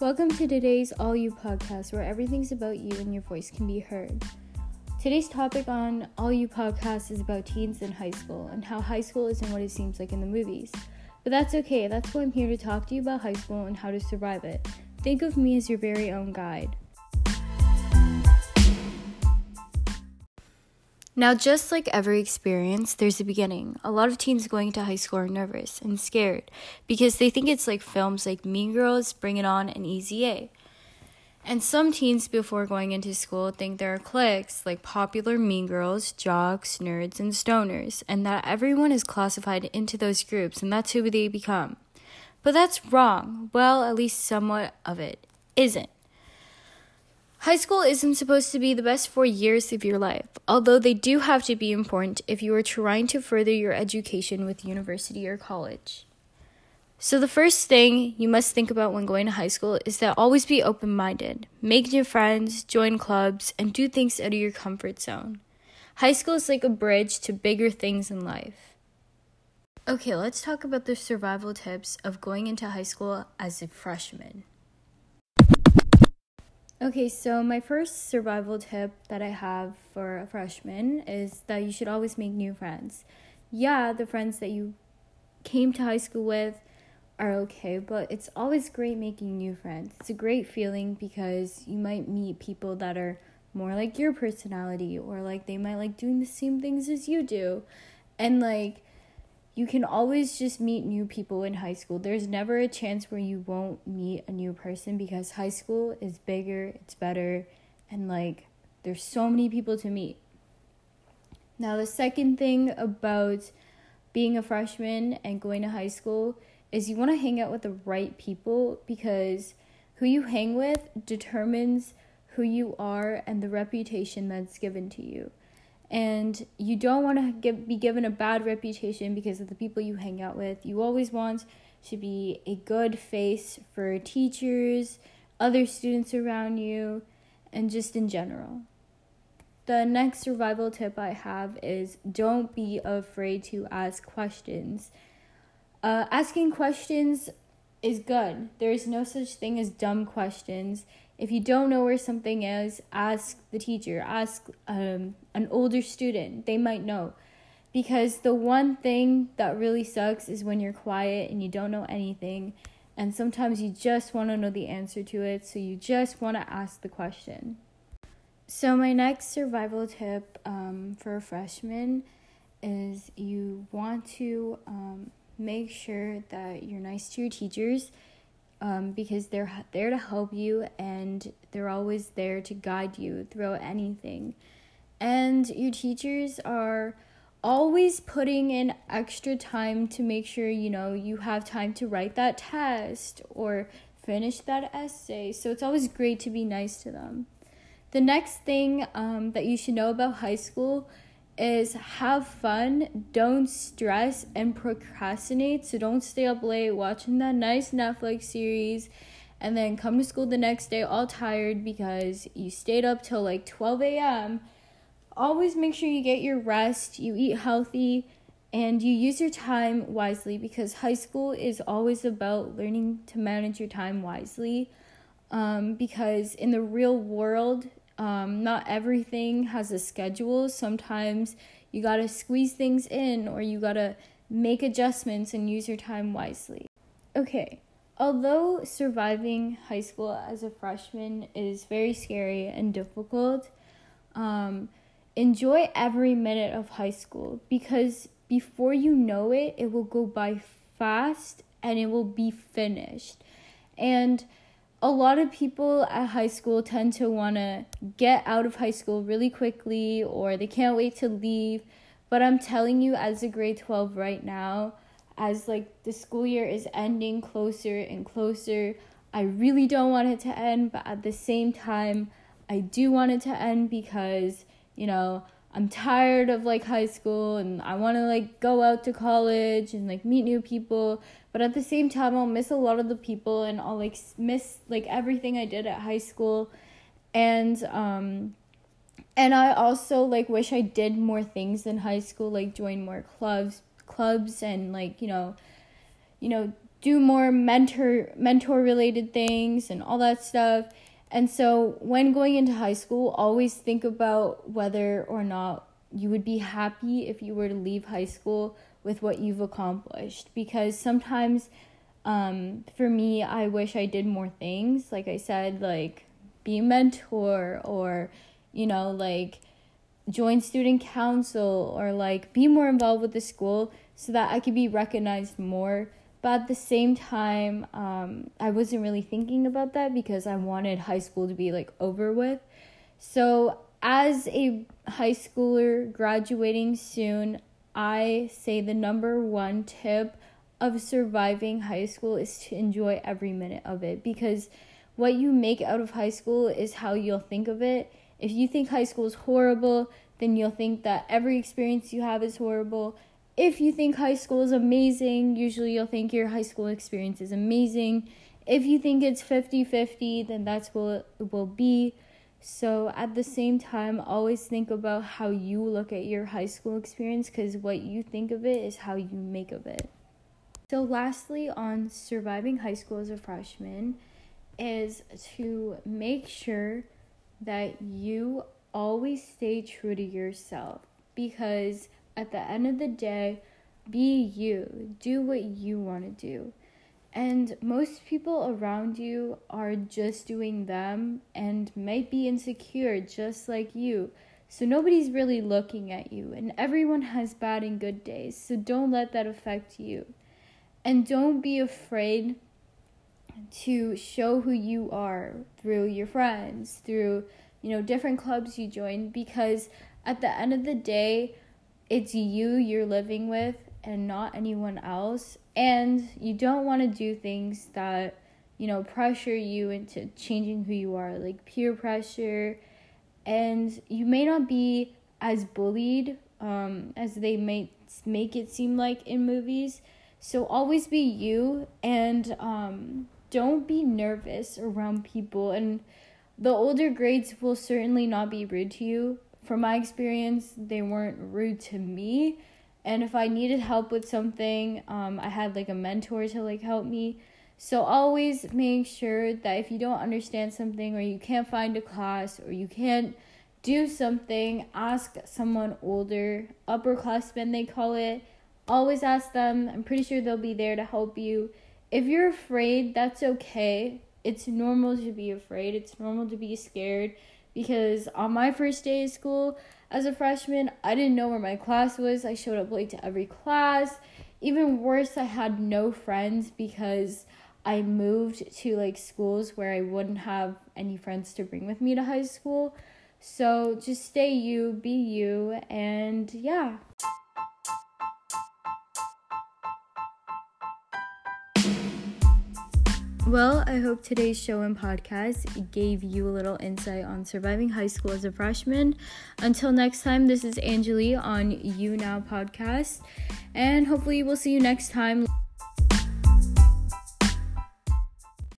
Welcome to today's All You podcast, where everything's about you and your voice can be heard. Today's topic on All You podcast is about teens in high school and how high school isn't what it seems like in the movies. But that's okay, that's why I'm here to talk to you about high school and how to survive it. Think of me as your very own guide. Now, just like every experience, there's a beginning. A lot of teens going to high school are nervous and scared because they think it's like films like Mean Girls, Bring It On, and Easy A. And some teens before going into school think there are cliques like popular mean girls, jocks, nerds, and stoners, and that everyone is classified into those groups and that's who they become. But that's wrong. Well, at least somewhat of it isn't. High school isn't supposed to be the best four years of your life, although they do have to be important if you are trying to further your education with university or college. So, the first thing you must think about when going to high school is that always be open minded, make new friends, join clubs, and do things out of your comfort zone. High school is like a bridge to bigger things in life. Okay, let's talk about the survival tips of going into high school as a freshman. Okay, so my first survival tip that I have for a freshman is that you should always make new friends. Yeah, the friends that you came to high school with are okay, but it's always great making new friends. It's a great feeling because you might meet people that are more like your personality or like they might like doing the same things as you do. And like you can always just meet new people in high school. There's never a chance where you won't meet a new person because high school is bigger, it's better, and like there's so many people to meet. Now, the second thing about being a freshman and going to high school is you want to hang out with the right people because who you hang with determines who you are and the reputation that's given to you and you don't want to be given a bad reputation because of the people you hang out with. You always want to be a good face for teachers, other students around you, and just in general. The next survival tip I have is don't be afraid to ask questions. Uh, asking questions is good. There is no such thing as dumb questions. If you don't know where something is, ask the teacher, ask um, an older student. They might know. Because the one thing that really sucks is when you're quiet and you don't know anything, and sometimes you just want to know the answer to it, so you just want to ask the question. So, my next survival tip um, for a freshman is you want to um, make sure that you're nice to your teachers um, because they're there to help you and they're always there to guide you through anything. And your teachers are always putting in extra time to make sure you know you have time to write that test or finish that essay. So it's always great to be nice to them. The next thing um, that you should know about high school is have fun, don't stress and procrastinate. So don't stay up late watching that nice Netflix series and then come to school the next day all tired because you stayed up till like 12 a.m. Always make sure you get your rest, you eat healthy, and you use your time wisely because high school is always about learning to manage your time wisely. Um, because in the real world, um, not everything has a schedule. Sometimes you gotta squeeze things in or you gotta make adjustments and use your time wisely. Okay, although surviving high school as a freshman is very scary and difficult, um, enjoy every minute of high school because before you know it, it will go by fast and it will be finished. And a lot of people at high school tend to want to get out of high school really quickly or they can't wait to leave. But I'm telling you, as a grade 12 right now, as like the school year is ending closer and closer, I really don't want it to end, but at the same time, I do want it to end because, you know, I'm tired of like high school and I want to like go out to college and like meet new people, but at the same time I'll miss a lot of the people and I'll like miss like everything I did at high school and um and I also like wish I did more things in high school like join more clubs clubs and like, you know, you know, do more mentor mentor related things and all that stuff. And so when going into high school, always think about whether or not you would be happy if you were to leave high school with what you've accomplished. Because sometimes um, for me i wish i did more things. Like i said like be a mentor or you know like join student council or like be more involved with the school so that i could be recognized more but at the same time um, i wasn't really thinking about that because i wanted high school to be like over with so as a high schooler graduating soon, I say the number one tip of surviving high school is to enjoy every minute of it because what you make out of high school is how you'll think of it. If you think high school is horrible, then you'll think that every experience you have is horrible. If you think high school is amazing, usually you'll think your high school experience is amazing. If you think it's 50 50, then that's what it will be. So at the same time, always think about how you look at your high school experience because what you think of it is how you make of it. So, lastly, on surviving high school as a freshman, is to make sure that you always stay true to yourself because at the end of the day, be you, do what you want to do. And most people around you are just doing them and might be insecure just like you. So nobody's really looking at you, and everyone has bad and good days. So don't let that affect you. And don't be afraid to show who you are through your friends, through, you know, different clubs you join because at the end of the day, it's you you're living with and not anyone else. And you don't want to do things that, you know, pressure you into changing who you are, like peer pressure. And you may not be as bullied um, as they may make it seem like in movies. So always be you and um, don't be nervous around people. And the older grades will certainly not be rude to you. From my experience, they weren't rude to me and if I needed help with something, um, I had like a mentor to like help me. So always make sure that if you don't understand something or you can't find a class or you can't do something, ask someone older, upperclassmen they call it. Always ask them. I'm pretty sure they'll be there to help you. If you're afraid, that's okay. It's normal to be afraid. It's normal to be scared because on my first day of school, as a freshman, I didn't know where my class was. I showed up late to every class. Even worse, I had no friends because I moved to like schools where I wouldn't have any friends to bring with me to high school. So just stay you, be you, and yeah. Well, I hope today's show and podcast gave you a little insight on surviving high school as a freshman. Until next time, this is Angeli on You Now podcast, and hopefully, we'll see you next time.